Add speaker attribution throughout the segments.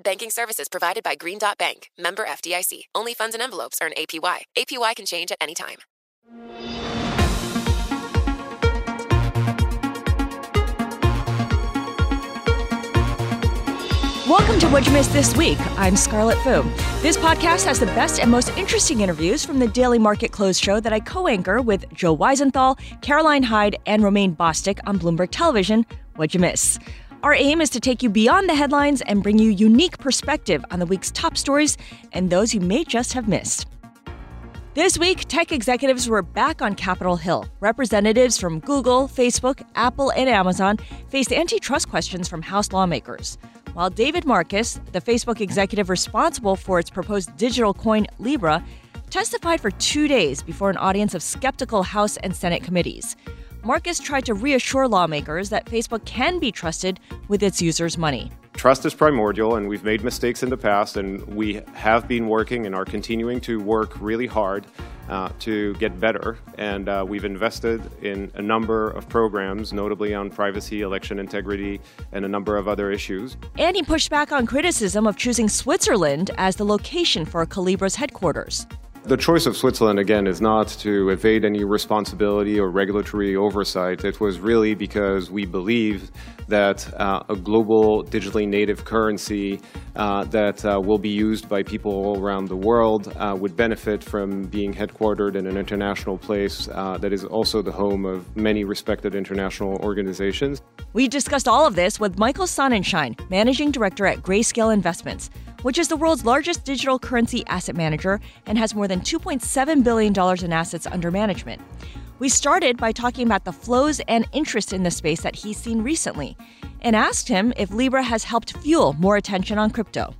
Speaker 1: Banking services provided by Green Dot Bank, member FDIC. Only funds and envelopes earn APY. APY can change at any time.
Speaker 2: Welcome to What You Missed This Week. I'm Scarlett Fu. This podcast has the best and most interesting interviews from the Daily Market Close show that I co-anchor with Joe Weisenthal, Caroline Hyde, and Romaine Bostic on Bloomberg Television. What You Miss. Our aim is to take you beyond the headlines and bring you unique perspective on the week's top stories and those you may just have missed. This week, tech executives were back on Capitol Hill. Representatives from Google, Facebook, Apple, and Amazon faced antitrust questions from House lawmakers while David Marcus, the Facebook executive responsible for its proposed digital coin Libra, testified for two days before an audience of skeptical House and Senate committees. Marcus tried to reassure lawmakers that Facebook can be trusted with its users' money.
Speaker 3: Trust is primordial, and we've made mistakes in the past, and we have been working and are continuing to work really hard uh, to get better. And uh, we've invested in a number of programs, notably on privacy, election integrity, and a number of other issues.
Speaker 2: And he pushed back on criticism of choosing Switzerland as the location for Calibra's headquarters.
Speaker 3: The choice of Switzerland, again, is not to evade any responsibility or regulatory oversight. It was really because we believe that uh, a global digitally native currency uh, that uh, will be used by people all around the world uh, would benefit from being headquartered in an international place uh, that is also the home of many respected international organizations.
Speaker 2: We discussed all of this with Michael Sonnenshein, Managing Director at Grayscale Investments which is the world's largest digital currency asset manager and has more than $2.7 billion in assets under management. We started by talking about the flows and interest in the space that he's seen recently and asked him if Libra has helped fuel more attention on crypto.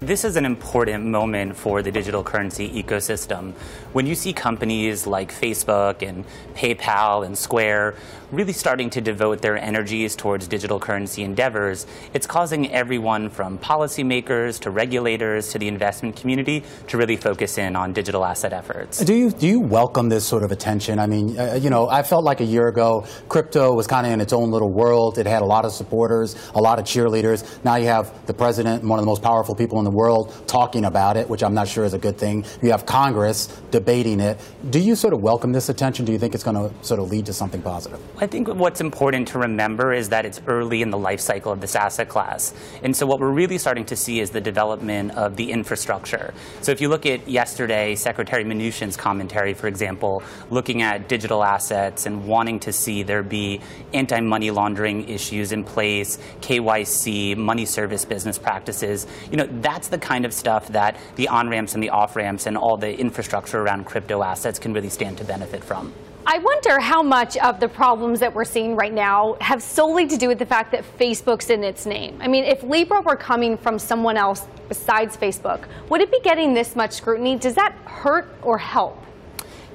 Speaker 4: This is an important moment for the digital currency ecosystem. When you see companies like Facebook and PayPal and Square really starting to devote their energies towards digital currency endeavors, it's causing everyone from policymakers to regulators to the investment community to really focus in on digital asset efforts.
Speaker 5: Do you do you welcome this sort of attention? I mean, uh, you know, I felt like a year ago crypto was kind of in its own little world. It had a lot of supporters, a lot of cheerleaders. Now you have the president, one of the most powerful people in the world talking about it, which I'm not sure is a good thing. You have Congress debating it. Do you sort of welcome this attention? Do you think it's going to sort of lead to something positive?
Speaker 4: I think what's important to remember is that it's early in the life cycle of this asset class. And so what we're really starting to see is the development of the infrastructure. So if you look at yesterday, Secretary Mnuchin's commentary, for example, looking at digital assets and wanting to see there be anti-money laundering issues in place, KYC, money service business practices, you know, that's the kind of stuff that the on ramps and the off ramps and all the infrastructure around crypto assets can really stand to benefit from.
Speaker 6: I wonder how much of the problems that we're seeing right now have solely to do with the fact that Facebook's in its name. I mean, if Libra were coming from someone else besides Facebook, would it be getting this much scrutiny? Does that hurt or help?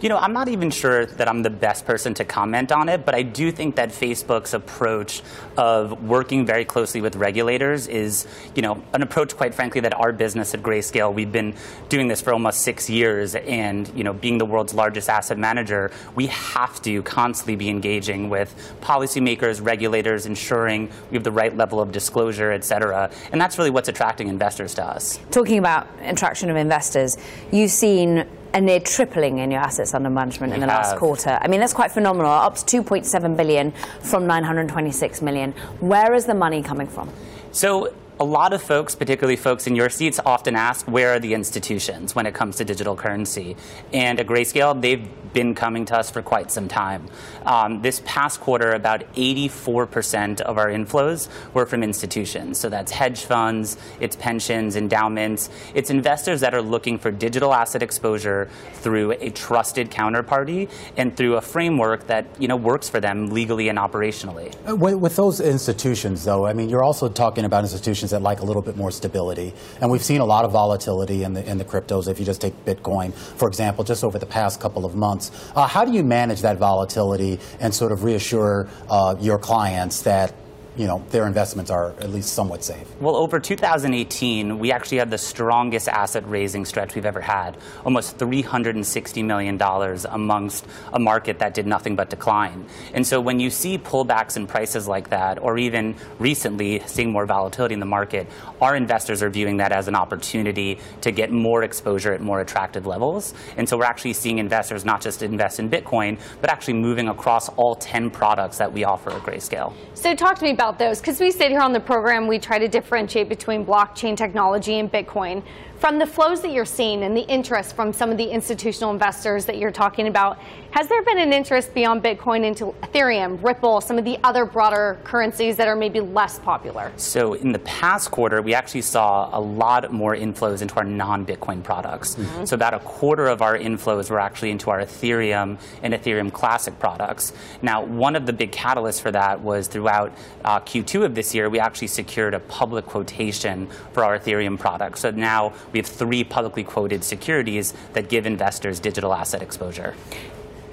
Speaker 4: You know, I'm not even sure that I'm the best person to comment on it, but I do think that Facebook's approach of working very closely with regulators is, you know, an approach, quite frankly, that our business at Grayscale, we've been doing this for almost six years, and, you know, being the world's largest asset manager, we have to constantly be engaging with policymakers, regulators, ensuring we have the right level of disclosure, et cetera. And that's really what's attracting investors to us.
Speaker 7: Talking about attraction of investors, you've seen a near tripling in your assets under management we in the have. last quarter. I mean, that's quite phenomenal. Up to 2.7 billion from 926 million. Where is the money coming from?
Speaker 4: So a lot of folks, particularly folks in your seats, often ask where are the institutions when it comes to digital currency. And at Grayscale, they've been coming to us for quite some time. Um, this past quarter, about 84% of our inflows were from institutions. So that's hedge funds, it's pensions, endowments, it's investors that are looking for digital asset exposure through a trusted counterparty and through a framework that you know works for them legally and operationally.
Speaker 5: Uh, with, with those institutions, though, I mean, you're also talking about institutions that like a little bit more stability, and we've seen a lot of volatility in the in the cryptos. If you just take Bitcoin, for example, just over the past couple of months, uh, how do you manage that volatility and sort of reassure uh, your clients that you know, their investments are at least somewhat safe?
Speaker 4: Well, over 2018, we actually had the strongest asset raising stretch we've ever had, almost $360 million amongst a market that did nothing but decline. And so when you see pullbacks in prices like that, or even recently seeing more volatility in the market, our investors are viewing that as an opportunity to get more exposure at more attractive levels. And so we're actually seeing investors not just invest in Bitcoin, but actually moving across all 10 products that we offer at Grayscale.
Speaker 6: So talk to me about those because we sit here on the program, we try to differentiate between blockchain technology and Bitcoin. From the flows that you're seeing and the interest from some of the institutional investors that you're talking about, has there been an interest beyond Bitcoin into Ethereum, Ripple, some of the other broader currencies that are maybe less popular?
Speaker 4: So in the past quarter, we actually saw a lot more inflows into our non-Bitcoin products. Mm-hmm. So about a quarter of our inflows were actually into our Ethereum and Ethereum Classic products. Now, one of the big catalysts for that was throughout uh, Q2 of this year, we actually secured a public quotation for our Ethereum product. So now we have three publicly quoted securities that give investors digital asset exposure.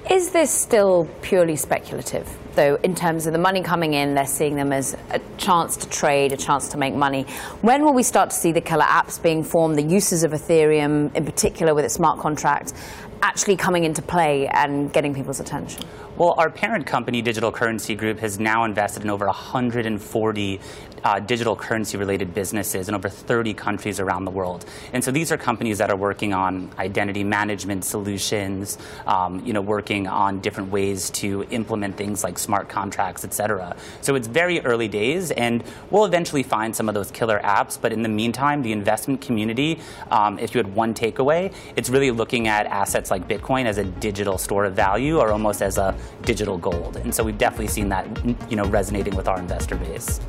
Speaker 7: Is this still purely speculative, though, in terms of the money coming in? They're seeing them as a chance to trade, a chance to make money. When will we start to see the killer apps being formed, the uses of Ethereum, in particular with its smart contracts, actually coming into play and getting people's attention?
Speaker 4: Well, our parent company, Digital Currency Group, has now invested in over 140 uh, digital currency related businesses in over 30 countries around the world. And so these are companies that are working on identity management solutions, um, you know, working on different ways to implement things like smart contracts, et cetera. So it's very early days, and we'll eventually find some of those killer apps. But in the meantime, the investment community, um, if you had one takeaway, it's really looking at assets like Bitcoin as a digital store of value or almost as a digital gold. And so we've definitely seen that you know, resonating with our investor base.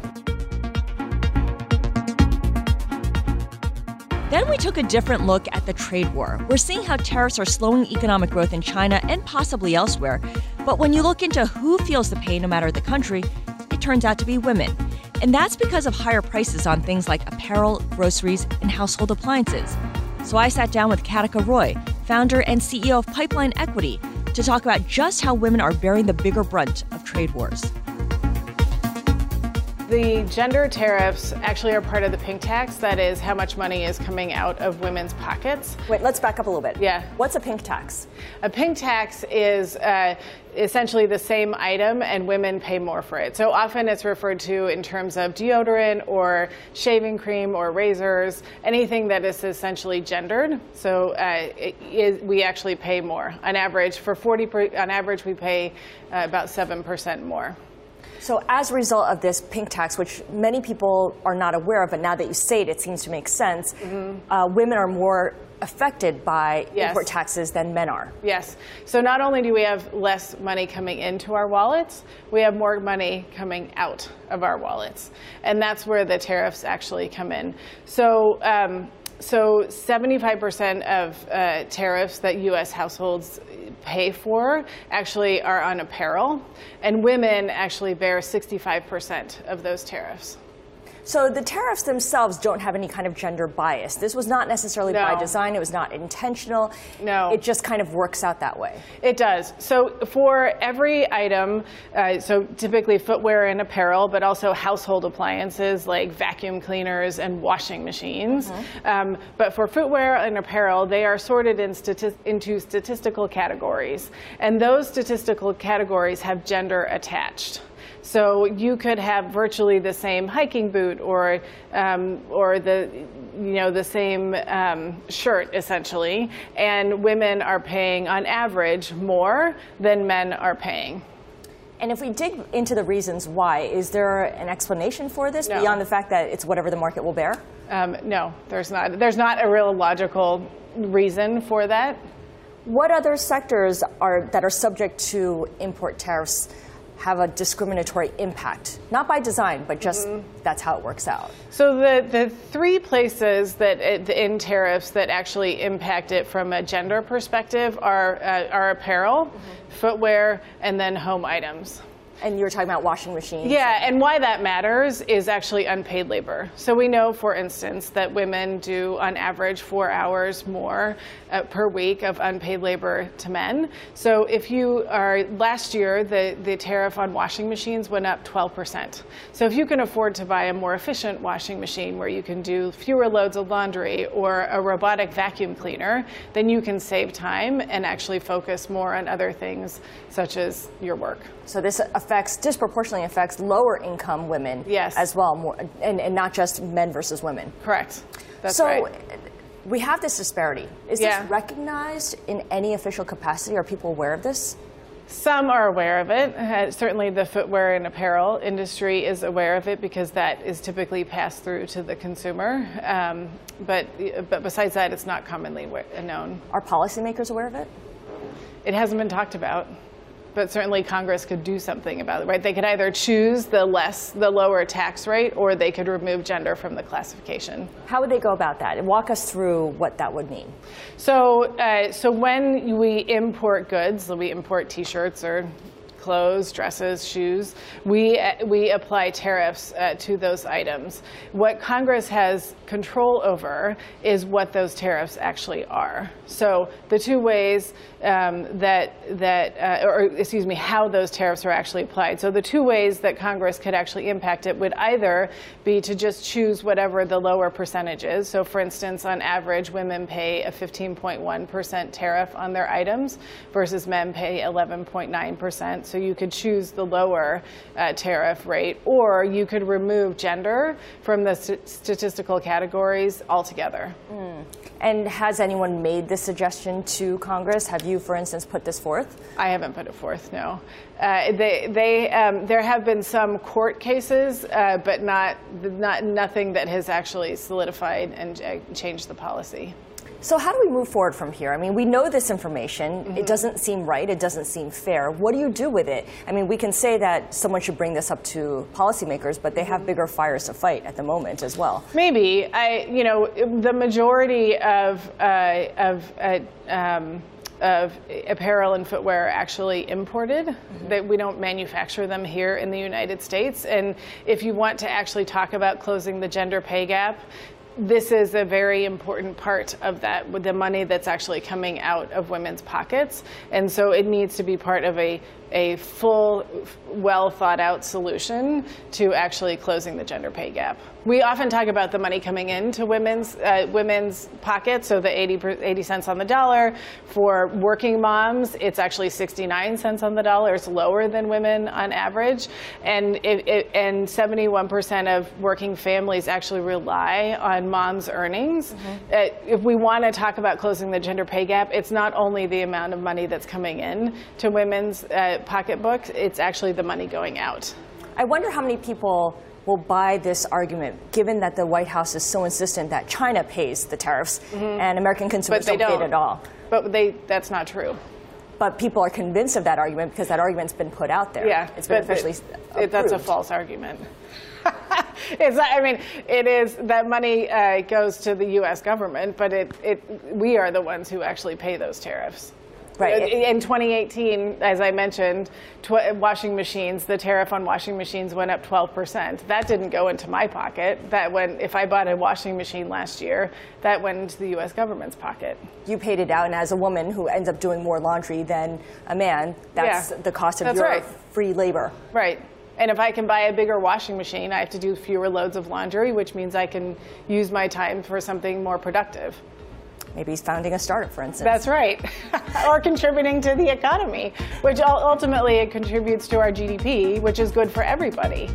Speaker 8: Then we took a different look at the trade war. We're seeing how tariffs are slowing economic growth in China and possibly elsewhere. But when you look into who feels the pain no matter the country, it turns out to be women. And that's because of higher prices on things like apparel, groceries, and household appliances. So I sat down with Katica Roy, founder and CEO of Pipeline Equity, to talk about just how women are bearing the bigger brunt of trade wars.
Speaker 9: The gender tariffs actually are part of the pink tax. That is how much money is coming out of women's pockets.
Speaker 8: Wait, let's back up a little bit.
Speaker 9: Yeah.
Speaker 8: What's a pink tax?
Speaker 9: A pink tax is uh, essentially the same item and women pay more for it. So often it's referred to in terms of deodorant or shaving cream or razors, anything that is essentially gendered. So uh, we actually pay more. On average, for 40, per, on average, we pay uh, about 7% more.
Speaker 8: So, as a result of this pink tax, which many people are not aware of, but now that you say it, it seems to make sense, mm-hmm. uh, women are more affected by yes. import taxes than men are.
Speaker 9: Yes. So not only do we have less money coming into our wallets, we have more money coming out of our wallets. And that's where the tariffs actually come in. So um, so 75% of uh, tariffs that U.S. households pay for actually are on apparel, and women actually bear 65% of those tariffs.
Speaker 8: So the tariffs themselves don't have any kind of gender bias. This was not necessarily no. by design. It was not intentional.
Speaker 9: No.
Speaker 8: It just kind of works out that way.
Speaker 9: It does. So for every item, uh, so typically footwear and apparel, but also household appliances like vacuum cleaners and washing machines. Mm-hmm. Um, but for footwear and apparel, they are sorted in stati- into statistical categories. And those statistical categories have gender attached. So you could have virtually the same hiking boot or, um, or the, you know, the same um, shirt essentially, and women are paying on average more than men are paying.
Speaker 8: And if we dig into the reasons why, is there an explanation for this
Speaker 9: No.
Speaker 8: beyond the fact that it's whatever the market will bear?
Speaker 9: Um, no, there's not. There's not a real logical reason for that.
Speaker 8: What other sectors are that are subject to import tariffs have a discriminatory impact? Not by design, but just that's how it works out.
Speaker 9: So the, the three places that it, in tariffs that actually impact it from a gender perspective are uh, are apparel, footwear, and then home items.
Speaker 8: And you were talking about washing machines.
Speaker 9: Yeah, and why that matters is actually unpaid labor. So we know, for instance, that women do on average four hours more uh, per week of unpaid labor to men. So if you are, last year, the, the tariff on washing machines went up 12%. So if you can afford to buy a more efficient washing machine where you can do fewer loads of laundry or a robotic vacuum cleaner, then you can save time and actually focus more on other things such as your work.
Speaker 8: So this affects disproportionately affects lower income women
Speaker 9: Yes.
Speaker 8: as well, more, and, and not just men versus women.
Speaker 9: Correct. That's
Speaker 8: so
Speaker 9: right.
Speaker 8: we have this disparity. Is
Speaker 9: Yeah.
Speaker 8: this recognized in any official capacity? Are people aware of this?
Speaker 9: Some are aware of it. Uh, certainly, the footwear and apparel industry is aware of it because that is typically passed through to the consumer. Um, but, but besides that, it's not commonly known.
Speaker 8: Are policymakers aware of it?
Speaker 9: It hasn't been talked about. But certainly, Congress could do something about it, right? They could either choose the less, the lower tax rate, or they could remove gender from the classification.
Speaker 8: How would they go about that? And walk us through what that would mean.
Speaker 9: So, uh, so when we import goods, so we import T-shirts or clothes, dresses, shoes, we uh, we apply tariffs uh, to those items. What Congress has control over is what those tariffs actually are. So the two ways um, that that uh, or excuse me, how those tariffs are actually applied. So the two ways that Congress could actually impact it would either be to just choose whatever the lower percentage is. So for instance, on average, women pay a 15.1% tariff on their items versus men pay 11.9%. So you could choose the lower uh, tariff rate, or you could remove gender from the st- statistical categories altogether.
Speaker 8: And has anyone made this suggestion to Congress? Have you, for instance, put this forth?
Speaker 9: I haven't put it forth, no. Uh, they, they, um, there have been some court cases, uh, but not, not nothing that has actually solidified and uh, changed the policy.
Speaker 8: So how do we move forward from here? I mean, we know this information. It doesn't seem right. It doesn't seem fair. What do you do with it? I mean, we can say that someone should bring this up to policymakers, but they have bigger fires to fight at the moment as well.
Speaker 9: Maybe I, you know, the majority of uh, of uh, um, of apparel and footwear are actually imported. That we don't manufacture them here in the United States. And if you want to actually talk about closing the gender pay gap. This is a very important part of that, with the money that's actually coming out of women's pockets. And so it needs to be part of a, a full, well thought out solution to actually closing the gender pay gap. We often talk about the money coming into women's uh, women's pockets, so the 80, 80 cents on the dollar. For working moms, it's actually 69 cents on the dollar. It's lower than women on average, and it, it, and 71% of working families actually rely on moms' earnings. Uh, if we want to talk about closing the gender pay gap, it's not only the amount of money that's coming in to women's uh, pocketbooks; it's actually the money going out.
Speaker 8: I wonder how many people will buy this argument, given that the White House is so insistent that China pays the tariffs and American consumers
Speaker 9: they
Speaker 8: don't, pay it at all.
Speaker 9: But they, that's not true.
Speaker 8: But people are convinced of that argument because that argument's been put out there.
Speaker 9: Yeah,
Speaker 8: it's been officially
Speaker 9: it- it- that's a false argument. it's not, I mean, it is that money uh, goes to the U.S. government, but it, it we are the ones who actually pay those tariffs.
Speaker 8: Right.
Speaker 9: Uh, in in 2018, as I mentioned, tw- washing machines, the tariff on washing machines went up 12%. That didn't go into my pocket. That went, if I bought a washing machine last year, that went into the U.S. government's pocket.
Speaker 8: You paid it out, and as a woman who ends up doing more laundry than a man, that's
Speaker 9: Yeah,
Speaker 8: the cost of
Speaker 9: that's
Speaker 8: your
Speaker 9: right.
Speaker 8: free labor.
Speaker 9: Right. And if I can buy a bigger washing machine, I have to do fewer loads of laundry, which means I can use my time for something more productive.
Speaker 8: Maybe he's founding a startup, for instance.
Speaker 9: That's right. or contributing to the economy, which ultimately it contributes to our GDP, which is good for everybody.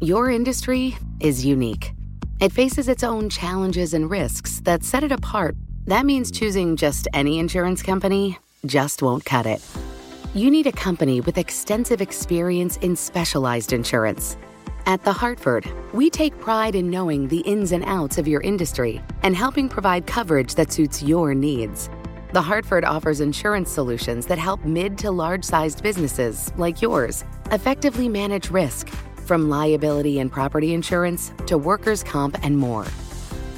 Speaker 10: Your industry is unique. It faces its own challenges and risks that set it apart. That means choosing just any insurance company just won't cut it. you need a company with extensive experience in specialized insurance. At The Hartford, we take pride in knowing the ins and outs of your industry and helping provide coverage that suits your needs. The Hartford offers insurance solutions that help mid to large sized businesses, like yours, effectively manage risk, from liability and property insurance to workers' comp and more.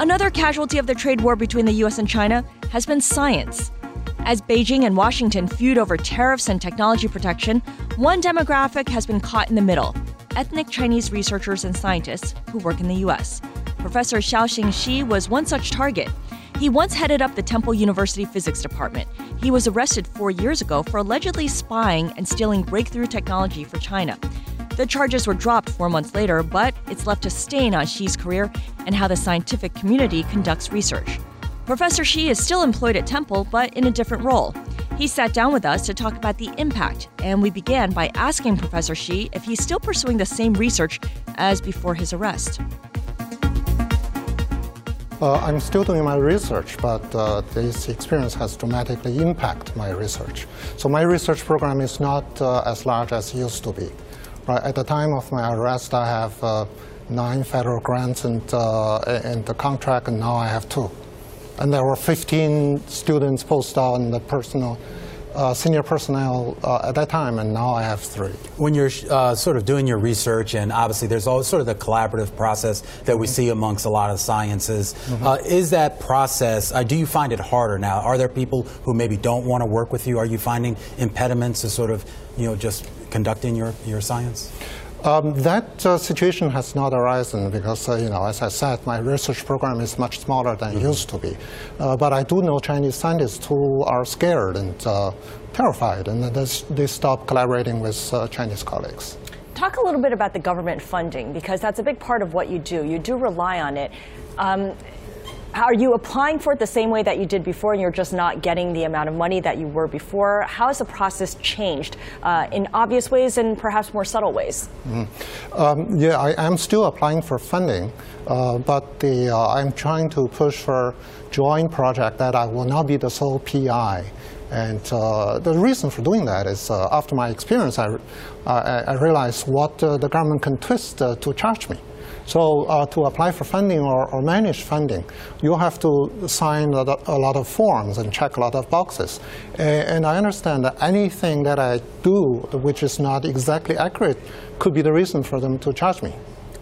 Speaker 8: Another casualty of the trade war between the US and China has been science. As Beijing and Washington feud over tariffs and technology protection, one demographic has been caught in the middle ethnic Chinese researchers and scientists who work in the US. Professor Xiaoxing Xi was one such target. He once headed up the Temple University Physics Department. He was arrested four years ago for allegedly spying and stealing breakthrough technology for China. The charges were dropped four months later, but it's left a stain on Xi's career and how the scientific community conducts research. Professor Xi is still employed at Temple, but in a different role. He sat down with us to talk about the impact, and we began by asking Professor Xi if he's still pursuing the same research as before his arrest.
Speaker 11: Uh, I'm still doing my research, but uh, this experience has dramatically impacted my research. So my research program is not uh, as large as it used to be. Right, at the time of my arrest, I have uh, nine federal grants and, uh, and the contract, and now I have two. And there were 15 students postdoc and the personal, uh, senior personnel uh, at that time, and now I have three.
Speaker 5: When you're uh, sort of doing your research, and obviously there's always sort of the collaborative process that we mm-hmm. see amongst a lot of sciences, mm-hmm. Uh, is that process, uh, do you find it harder now? Are there people who maybe don't want to work with you? Are you finding impediments to sort of, you know, just conducting your, your science?
Speaker 11: Um, that uh, situation has not arisen because, uh, you know, as I said, my research program is much smaller than mm-hmm. it used to be. Uh, but I do know Chinese scientists who are scared and uh, terrified, and they stop collaborating with uh, Chinese colleagues.
Speaker 8: Talk a little bit about the government funding because that's a big part of what you do. You do rely on it. Um, are you applying for it the same way that you did before and you're just not getting the amount of money that you were before? How has the process changed uh, in obvious ways and perhaps more subtle ways?
Speaker 11: Mm-hmm. Um, yeah, I am still applying for funding, uh, but the, uh, I'm trying to push for joint project that I will not be the sole PI. And uh, the reason for doing that is uh, after my experience, I, I, I realized what uh, the government can twist uh, to charge me. So uh, to apply for funding or, or, manage funding, you have to sign a, a, lot of forms and check a lot of boxes. And, I understand that anything that I do which is not exactly accurate could be the reason for them to charge me.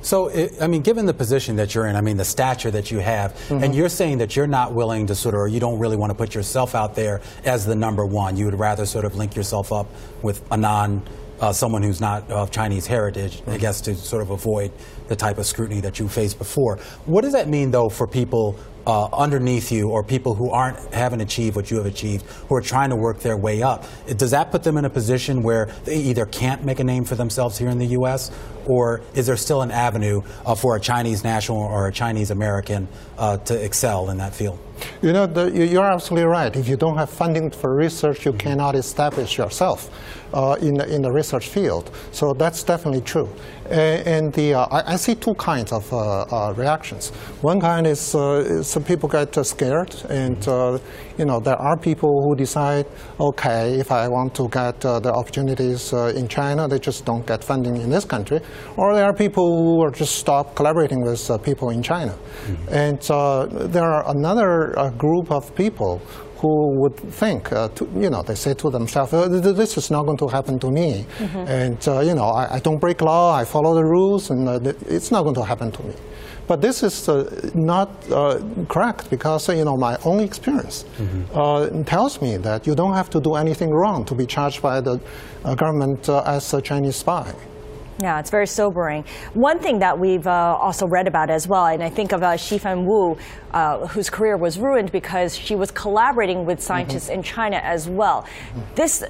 Speaker 5: So, I mean, given the position that you're in, I mean, the stature that you have, mm-hmm. and you're saying that you're not willing to sort of, or you don't really want to put yourself out there as the number one. You would rather sort of link yourself up with a non uh, someone who's not of Chinese heritage, I guess, to sort of avoid the type of scrutiny that you faced before. What does that mean, though, for people uh, underneath you or people who aren't haven't achieved what you have achieved, who are trying to work their way up? Does that put them in a position where they either can't make a name for themselves here in the U.S., or is there still an avenue uh, for a Chinese national or a Chinese American uh, to excel in that field?
Speaker 11: You know, the, you're absolutely right. If you don't have funding for research, you cannot establish yourself uh, in, the, in the research field. So that's definitely true. And, and the, uh, I, I, see two kinds of uh, uh reactions. One kind is, uh, some people get uh, scared, and you know there are people who decide, okay, if I want to get the opportunities in China, they just don't get funding in this country. Or there are people who are just stop collaborating with people in China. Mm-hmm. And there are another group of people who would think, uh, to, you know, they say to themselves, oh, this is not going to happen to me. Mm-hmm. And, uh, you know, I, I, don't break law, I follow the rules, and uh, it's not going to happen to me. But this is uh, not uh, correct because, you know, my own experience mm-hmm. Uh, tells me that you don't have to do anything wrong to be charged by the government as a Chinese spy.
Speaker 8: Yeah, it's very sobering. One thing that we've uh, also read about as well, and I think of uh, Xifan Wu, uh, whose career was ruined because she was collaborating with scientists mm-hmm. in China as well. This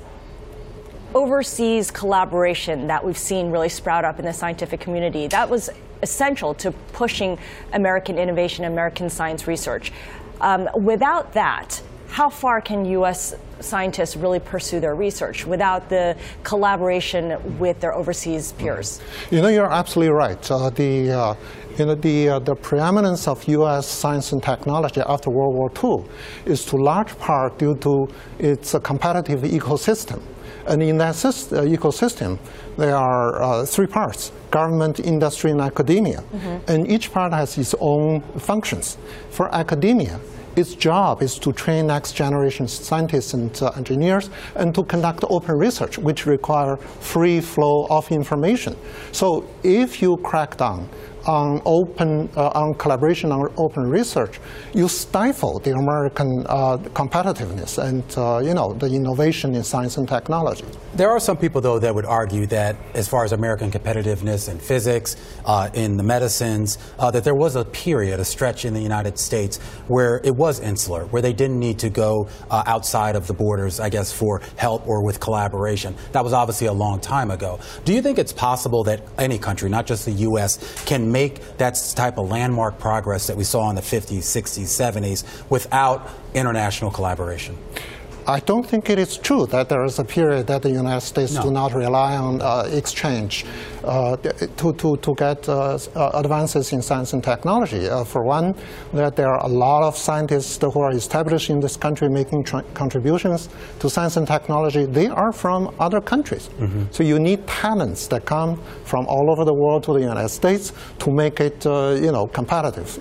Speaker 8: overseas collaboration that we've seen really sprout up in the scientific community, that was essential to pushing American innovation, American science research. Um, without that, how far can U.S. scientists really pursue their research without the collaboration with their overseas peers?
Speaker 11: You know, you're absolutely right. Uh, the uh, you know, the, uh, the preeminence of U.S. science and technology after World War II is to large part due to its uh, competitive ecosystem. And in that uh, ecosystem, there are uh, three parts government, industry, and academia. Mm-hmm. And each part has its own functions. For academia, its job is to train next generation scientists and uh, engineers and to conduct open research, which require free flow of information. So if you crack down on open, uh, on collaboration on open research, you stifle the American uh, competitiveness and uh, you know the innovation in science and technology.
Speaker 5: There are some people, though, that would argue that as far as American competitiveness in physics, uh, in the medicines, uh, that there was a period, a stretch in the United States where it was insular, where they didn't need to go uh, outside of the borders, I guess, for help or with collaboration. That was obviously a long time ago. Do you think it's possible that any country, not just the U.S., can make that type of landmark progress that we saw in the 50s, 60s, 70s without international collaboration?
Speaker 11: I don't think it is true that there is a period that the United States no. do not rely on uh, exchange to, to, to get uh, uh advances in science and technology. Uh, for one, that there are a lot of scientists who are established in this country making contributions to science and technology. They are from other countries. Mm-hmm. So you need talents that come from all over the world to the United States to make it, uh, you know, competitive.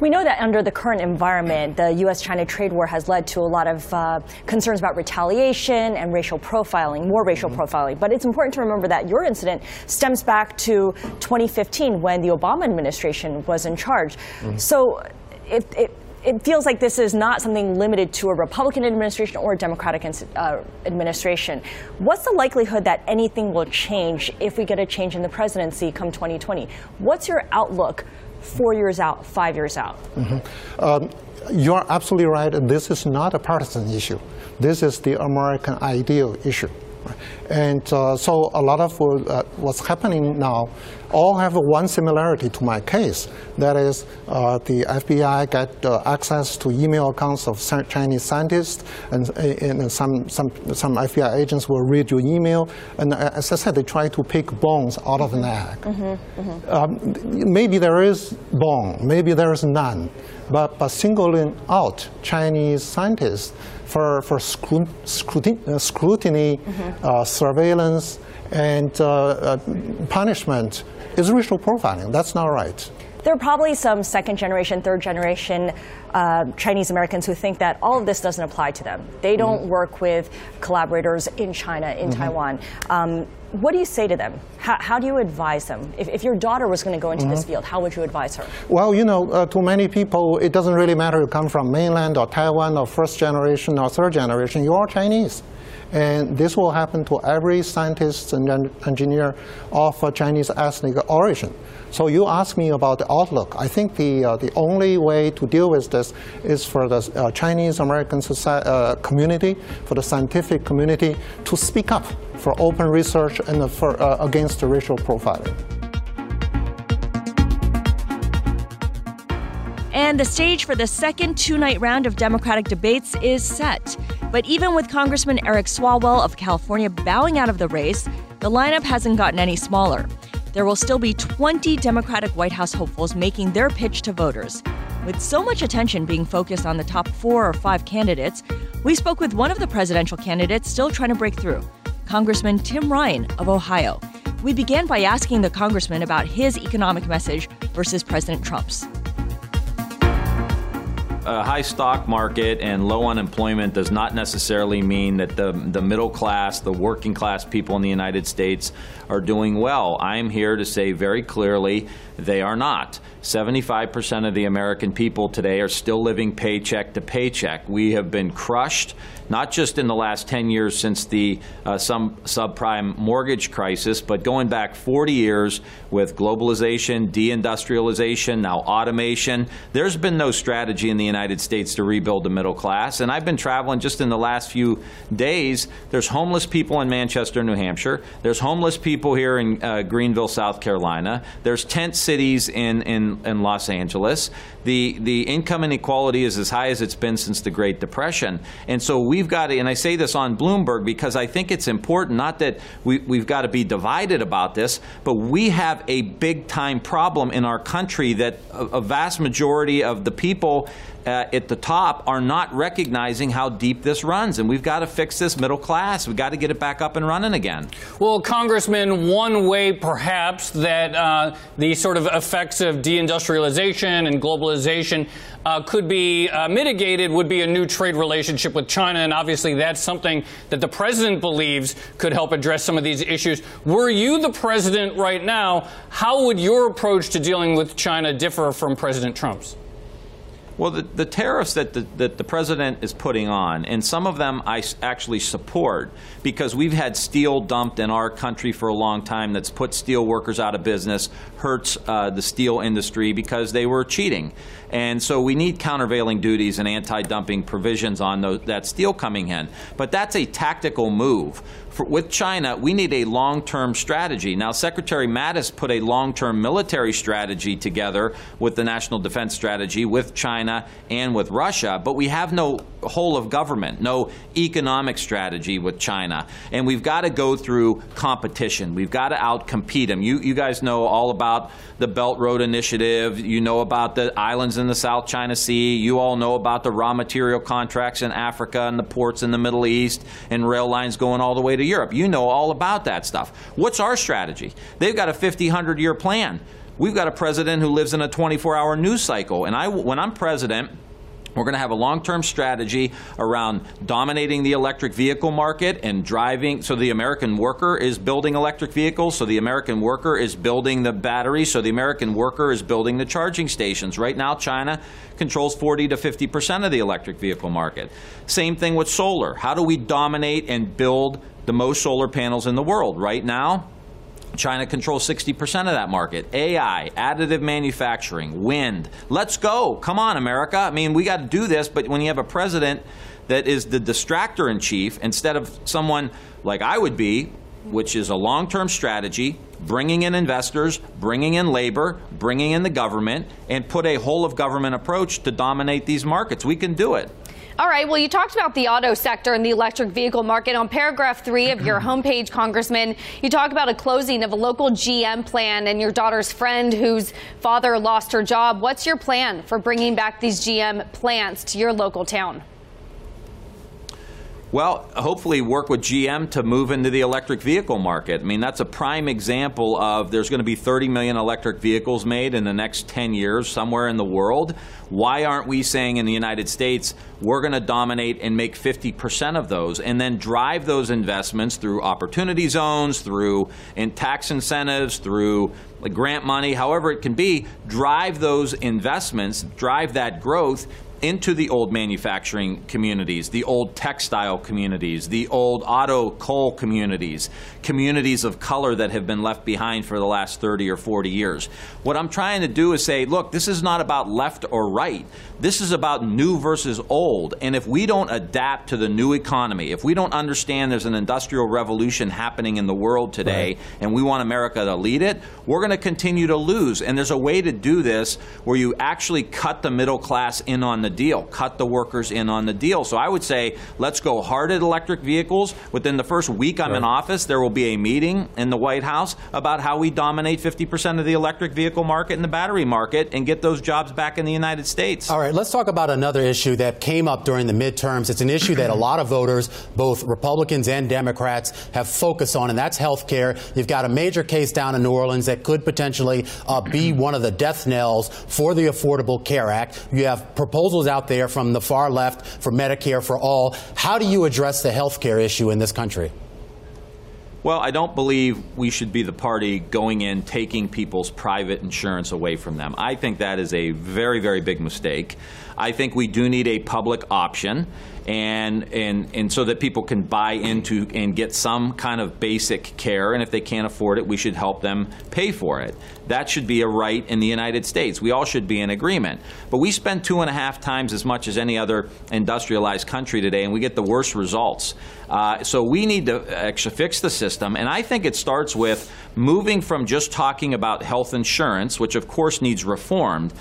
Speaker 8: We know that under the current environment, the U.S. China trade war has led to a lot of uh, concerns about retaliation and racial profiling, more racial mm-hmm. profiling. But it's important to remember that your incident stems back to 2015 when the Obama administration was in charge. Mm-hmm. So it, it it feels like this is not something limited to a Republican administration or a Democratic uh, administration. What's the likelihood that anything will change if we get a change in the presidency come 2020? What's your outlook four years out, five years out? Mm-hmm.
Speaker 11: Um, you are absolutely right. This is not a partisan issue. This is the American ideal issue. And uh, so a lot of uh, what's happening now all have one similarity to my case. That is, uh, the FBI get uh, access to email accounts of Chinese scientists, and, and, some, some, some FBI agents will read your email. And uh, as I said, they try to pick bones out of an egg. Mm-hmm, mm-hmm. Um, maybe there is bone, maybe there is none. But, but singling out Chinese scientists for, for scrutiny, uh, scrutiny mm-hmm. uh, surveillance, and uh, punishment is racial profiling. That's not right.
Speaker 8: There are probably some second generation, third generation uh, Chinese Americans who think that all of this doesn't apply to them. They don't mm-hmm. work with collaborators in China, in mm-hmm. Taiwan. Um, what do you say to them? How, how do you advise them? If, if, your daughter was going to go into mm-hmm. this field, how would you advise her?
Speaker 11: Well, you know, uh, to many people, it doesn't really matter you come from mainland or Taiwan or first generation or third generation. You are Chinese. And this will happen to every scientist and engineer of uh, Chinese ethnic origin. So you ask me about the outlook. I think the, uh, the only way to deal with this is for the uh, Chinese American uh, community, for the scientific community to speak up for open research and for, uh, against racial profiling.
Speaker 8: And the stage for the second two night round of Democratic debates is set. But even with Congressman Eric Swalwell of California bowing out of the race, the lineup hasn't gotten any smaller. There will still be 20 Democratic White House hopefuls making their pitch to voters. With so much attention being focused on the top four or five candidates, we spoke with one of the presidential candidates still trying to break through, Congressman Tim Ryan of Ohio. We began by asking the congressman about his economic message versus President Trump's
Speaker 12: a high stock market and low unemployment does not necessarily mean that the, the middle class, the working class people in the United States are doing well. I am here to say very clearly they are not. 75% of the American people today are still living paycheck to paycheck. We have been crushed, not just in the last 10 years since the uh, some subprime mortgage crisis, but going back 40 years with globalization, deindustrialization, now automation. There's been no strategy in the United States to rebuild the middle class. And I've been traveling just in the last few days. There's homeless people in Manchester, New Hampshire. There's homeless people here in uh, Greenville, South Carolina. There's tent cities in, in, in Los Angeles. The, the income inequality is as high as it's been since the Great Depression. And so we've got to, and I say this on Bloomberg because I think it's important, not that we, we've got to be divided about this, but we have a big time problem in our country that a, a vast majority of the people uh, at the top are not recognizing how deep this runs. And we've got to fix this middle class. We've got to get it back up and running again.
Speaker 13: Well, Congressman, one way perhaps that uh, the sort of effects of deindustrialization and globalization uh, could be uh, mitigated would be a new trade relationship with China. And obviously, that's something that the president believes could help address some of these issues. Were you the president right now, how would your approach to dealing with China differ from President Trump's?
Speaker 12: Well, the, the tariffs that the, that the president is putting on, and some of them I actually support because we've had steel dumped in our country for a long time that's put steel workers out of business, hurts uh, the steel industry because they were cheating. And so we need countervailing duties and anti dumping provisions on those, that steel coming in. But that's a tactical move for, with China, we need a long term strategy. Now, Secretary Mattis put a long term military strategy together with the National Defense Strategy with China and with Russia, but we have no whole of government, no economic strategy with China. And we've got to go through competition. We've got to outcompete them. You, you guys know all about the Belt Road Initiative. You know about the islands in the South China Sea. You all know about the raw material contracts in Africa and the ports in the Middle East and rail lines going all the way to Europe. You know all about that stuff. What's our strategy? They've got a 50, 100 year plan. We've got a president who lives in a 24 hour news cycle. And I, when I'm president, we're going to have a long term strategy around dominating the electric vehicle market and driving. So the American worker is building electric vehicles. So the American worker is building the batteries. So the American worker is building the charging stations. Right now, China controls 40 to 50 percent of the electric vehicle market. Same thing with solar. How do we dominate and build the most solar panels in the world? Right now, China controls 60% of that market. AI, additive manufacturing, wind. Let's go. Come on, America. I mean, we got to do this, but when you have a president that is the distractor in chief instead of someone like I would be, which is a long term strategy, bringing in investors, bringing in labor, bringing in the government, and put a whole of government approach to dominate these markets. We can do it.
Speaker 6: All right. Well, you talked about the auto sector and the electric vehicle market. On paragraph three of your homepage, Congressman, you talk about a closing of a local GM plan and your daughter's friend whose father lost her job. What's your plan for bringing back these GM plants to your local town?
Speaker 12: Well, hopefully work with GM to move into the electric vehicle market. I mean, that's a prime example of there's going to be 30 million electric vehicles made in the next 10 years somewhere in the world. Why aren't we saying in the United States we're going to dominate and make 50% of those and then drive those investments through opportunity zones, through in tax incentives, through grant money, however it can be, drive those investments, drive that growth into the old manufacturing communities, the old textile communities, the old auto coal communities, communities of color that have been left behind for the last 30 or 40 years. What I'm trying to do is say, look, this is not about left or right. This is about new versus old. And if we don't adapt to the new economy, if we don't understand there's an industrial revolution happening in the world today right. and we want America to lead it, we're going to continue to lose. And there's a way to do this where you actually cut the middle class in on the deal, cut the workers in on the deal. So I would say let's go hard at electric vehicles. Within the first week I'm right. in office, there will be a meeting in the White House about how we dominate 50% of the electric vehicle market and the battery market and get those jobs back in the United States.
Speaker 5: All right right, let's talk about another issue that came up during the midterms. It's an issue that a lot of voters, both Republicans and Democrats, have focused on, and that's health care. You've got a major case down in New Orleans that could potentially uh, be one of the death knells for the Affordable Care Act. You have proposals out there from the far left for Medicare for all. How do you address the health care issue in this country?
Speaker 12: Well, I don't believe we should be the party going in taking people's private insurance away from them. I think that is a very, very big mistake. I think we do need a public option and and and so that people can buy into and get some kind of basic care. And if they can't afford it we should help them pay for it. That should be a right in the united states. We all should be in agreement. But we spend two and a half times as much as any other industrialized country today and we get the worst results. Uh, so we need to actually fix the system. And i think it starts with moving from just talking about health insurance which of course needs reformed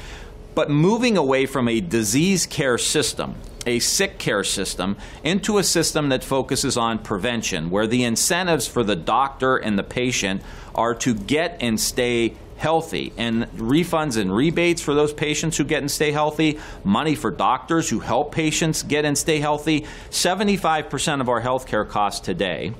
Speaker 12: but moving away from a disease care system a sick care system into a system that focuses on prevention, where the incentives for the doctor and the patient are to get and stay healthy and refunds and rebates for those patients who get and stay healthy, money for doctors who help patients get and stay healthy. 75% of our healthcare costs today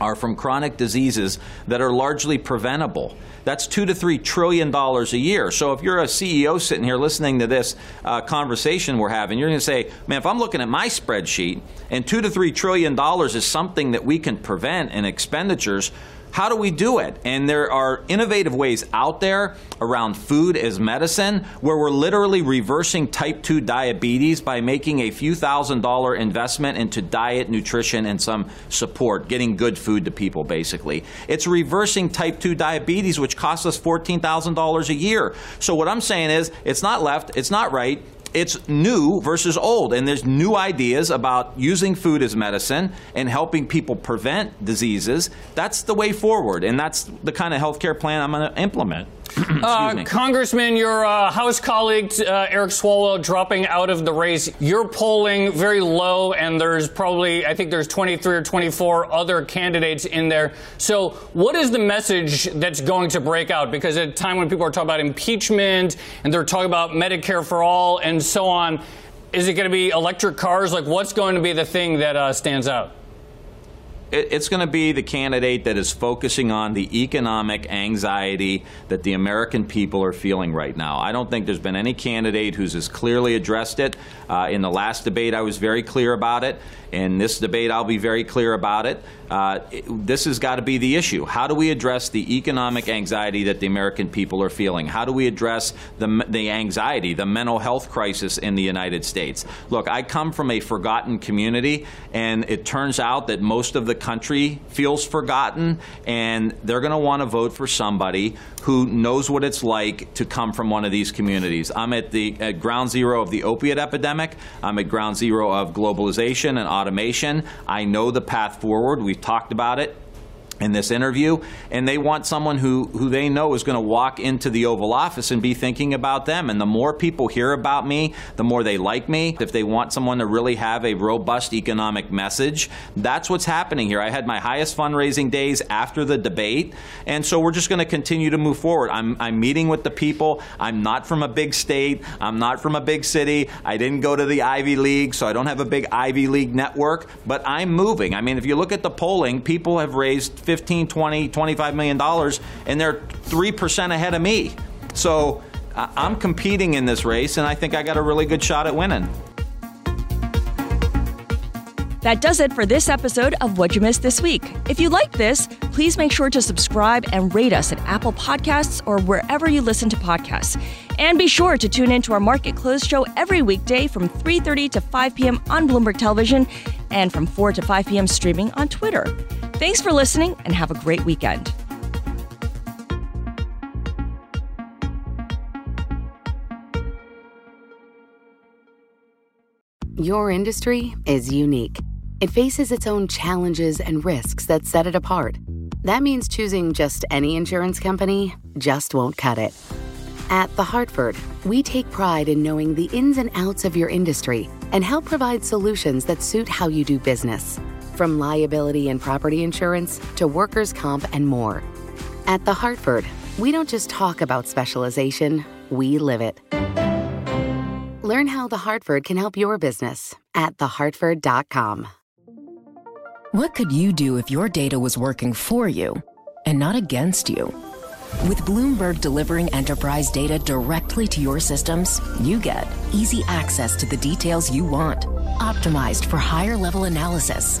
Speaker 12: are from chronic diseases that are largely preventable. That's two to three trillion dollars a year. So if you're a CEO sitting here listening to this uh, conversation we're having, you're going to say, man, if I'm looking at my spreadsheet and two to three trillion dollars is something that we can prevent in expenditures, how do we do it? And there are innovative ways out there around food as medicine where we're literally reversing type 2 diabetes by making a few thousand dollar investment into diet, nutrition, and some support, getting good food to people, basically. It's reversing type 2 diabetes, which costs us $14,000 a year. So, what I'm saying is, it's not left, it's not right, it's new versus old, and there's new ideas about using food as medicine and helping people prevent diseases. That's the way forward, and that's the kind of healthcare plan I'm going to implement.
Speaker 13: Uh, Congressman, your uh, House colleague uh, Eric Swalwell dropping out of the race. You're polling very low, and there's probably, I think there's 23 or 24 other candidates in there. So, what is the message that's going to break out? Because at a time when people are talking about impeachment and they're talking about Medicare for all and so on, is it going to be electric cars? Like, what's going to be the thing that uh, stands out?
Speaker 12: It's going to be the candidate that is focusing on the economic anxiety that the American people are feeling right now. I don't think there's been any candidate who's as clearly addressed it. Uh, in the last debate, I was very clear about it. In this debate, I'll be very clear about it. Uh, this has got to be the issue. How do we address the economic anxiety that the American people are feeling? How do we address the, the anxiety, the mental health crisis in the United States? Look, I come from a forgotten community, and it turns out that most of the country feels forgotten, and they're going to want to vote for somebody who knows what it's like to come from one of these communities. I'm at the at ground zero of the opiate epidemic. I'm at ground zero of globalization and automation. I know the path forward. We've talked about it in this interview, and they want someone who, who they know is going to walk into the Oval Office and be thinking about them. And the more people hear about me, the more they like me. If they want someone to really have a robust economic message, that's what's happening here. I had my highest fundraising days after the debate, and so we're just going to continue to move forward. I'm, I'm meeting with the people. I'm not from a big state. I'm not from a big city. I didn't go to the Ivy League, so I don't have a big Ivy League network, but I'm moving. I mean, if you look at the polling, people have raised 15, 20, 25 million dollars, and they're 3% ahead of me. So I'm competing in this race, and I think I got a really good shot at winning.
Speaker 8: That does it for this episode of What You Missed This Week. If you like this, please make sure to subscribe and rate us at Apple Podcasts or wherever you listen to podcasts. And be sure to tune in to our Market Close show every weekday from 3:30 to 5 p.m. on Bloomberg Television and from 4 to 5 p.m. streaming on Twitter. Thanks for listening and have a great weekend.
Speaker 10: Your industry is unique. It faces its own challenges and risks that set it apart. That means choosing just any insurance company just won't cut it. At The Hartford, we take pride in knowing the ins and outs of your industry and help provide solutions that suit how you do business from liability and property insurance to workers' comp and more. At The Hartford, we don't just talk about specialization, we live it. Learn how The Hartford can help your business at thehartford.com.
Speaker 14: What could you do if your data was working for you and not against you? With Bloomberg delivering enterprise data directly to your systems, you get easy access to the details you want, optimized for higher level analysis